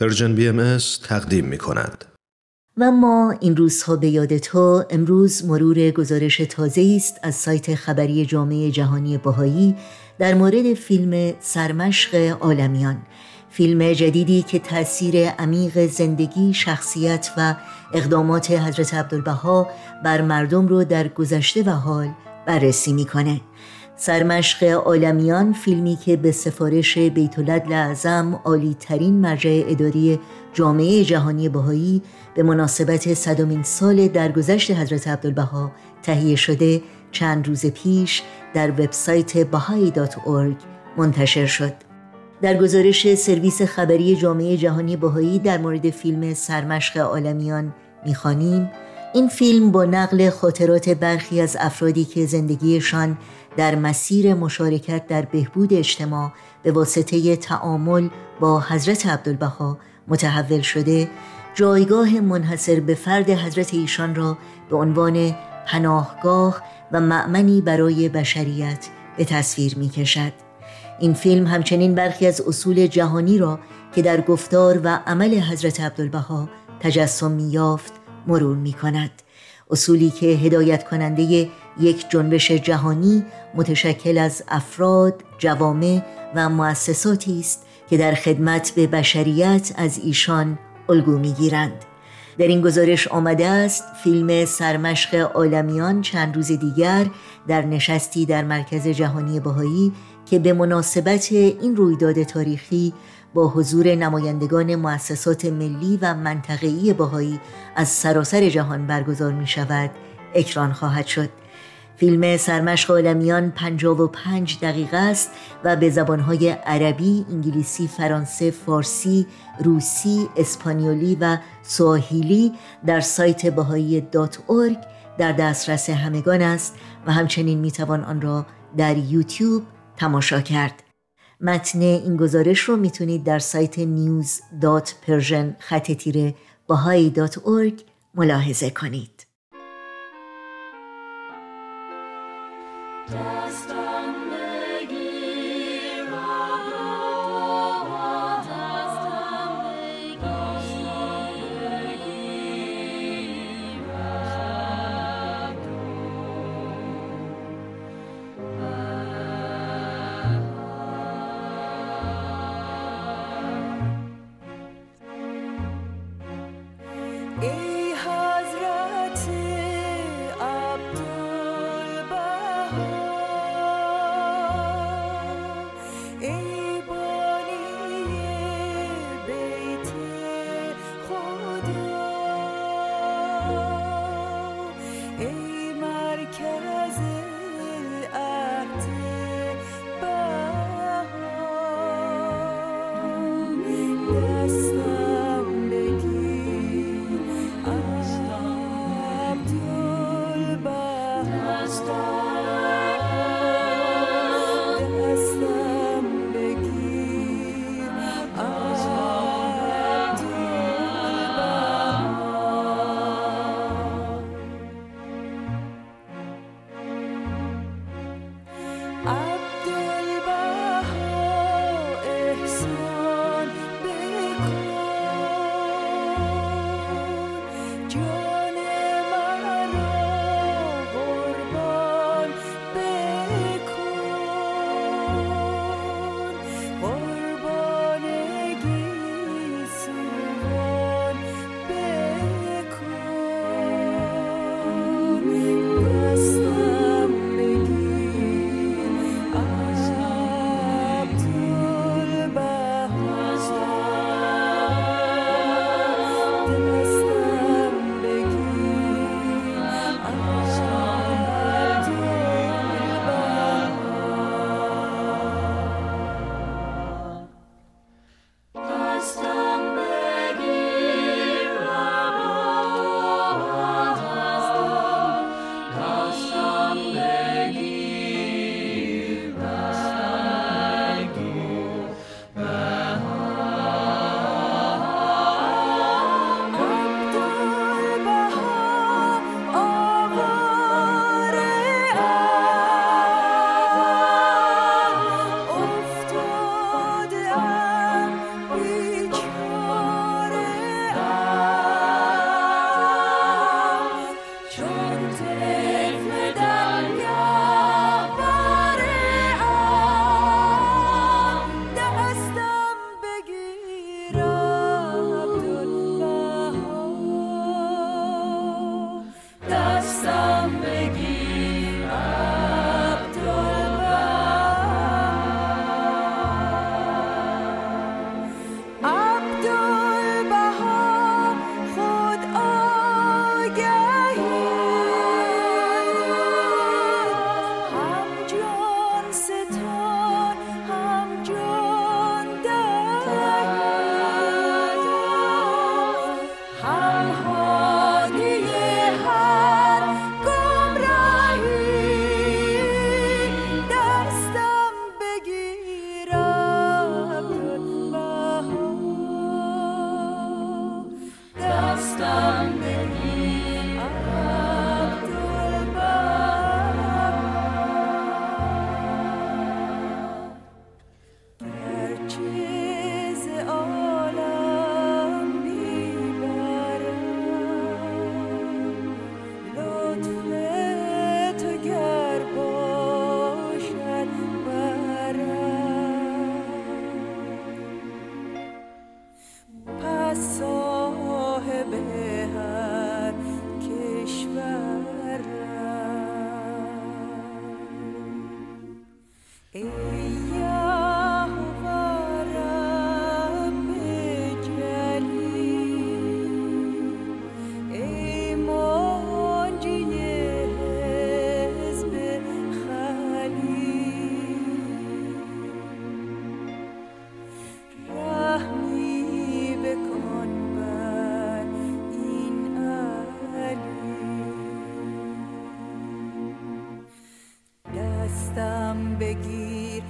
Persian BMS تقدیم می کند. و ما این روزها به یاد تو امروز مرور گزارش تازه است از سایت خبری جامعه جهانی بهایی در مورد فیلم سرمشق عالمیان فیلم جدیدی که تاثیر عمیق زندگی، شخصیت و اقدامات حضرت عبدالبها بر مردم رو در گذشته و حال بررسی می‌کنه. سرمشق عالمیان فیلمی که به سفارش بیت اعظم عالی ترین مرجع اداری جامعه جهانی بهایی به مناسبت صدمین سال درگذشت حضرت عبدالبها تهیه شده چند روز پیش در وبسایت bahai.org منتشر شد. در گزارش سرویس خبری جامعه جهانی بهایی در مورد فیلم سرمشق عالمیان می‌خوانیم این فیلم با نقل خاطرات برخی از افرادی که زندگیشان در مسیر مشارکت در بهبود اجتماع به واسطه تعامل با حضرت عبدالبها متحول شده جایگاه منحصر به فرد حضرت ایشان را به عنوان پناهگاه و معمنی برای بشریت به تصویر می کشد. این فیلم همچنین برخی از اصول جهانی را که در گفتار و عمل حضرت عبدالبها تجسم می یافت مرور می کند. اصولی که هدایت کننده یک جنبش جهانی متشکل از افراد، جوامع و مؤسساتی است که در خدمت به بشریت از ایشان الگو می‌گیرند. در این گزارش آمده است فیلم سرمشق عالمیان چند روز دیگر در نشستی در مرکز جهانی بهایی که به مناسبت این رویداد تاریخی با حضور نمایندگان مؤسسات ملی و منطقه‌ای بهایی از سراسر جهان برگزار می شود اکران خواهد شد فیلم سرمشق عالمیان 55 دقیقه است و به زبانهای عربی، انگلیسی، فرانسه، فارسی، روسی، اسپانیولی و سواهیلی در سایت بهایی دات در دسترس همگان است و همچنین می‌توان آن را در یوتیوب تماشا کرد. متن این گزارش رو می‌تونید در سایت news.persian خط تیره ملاحظه کنید. It endless come home. بگیر.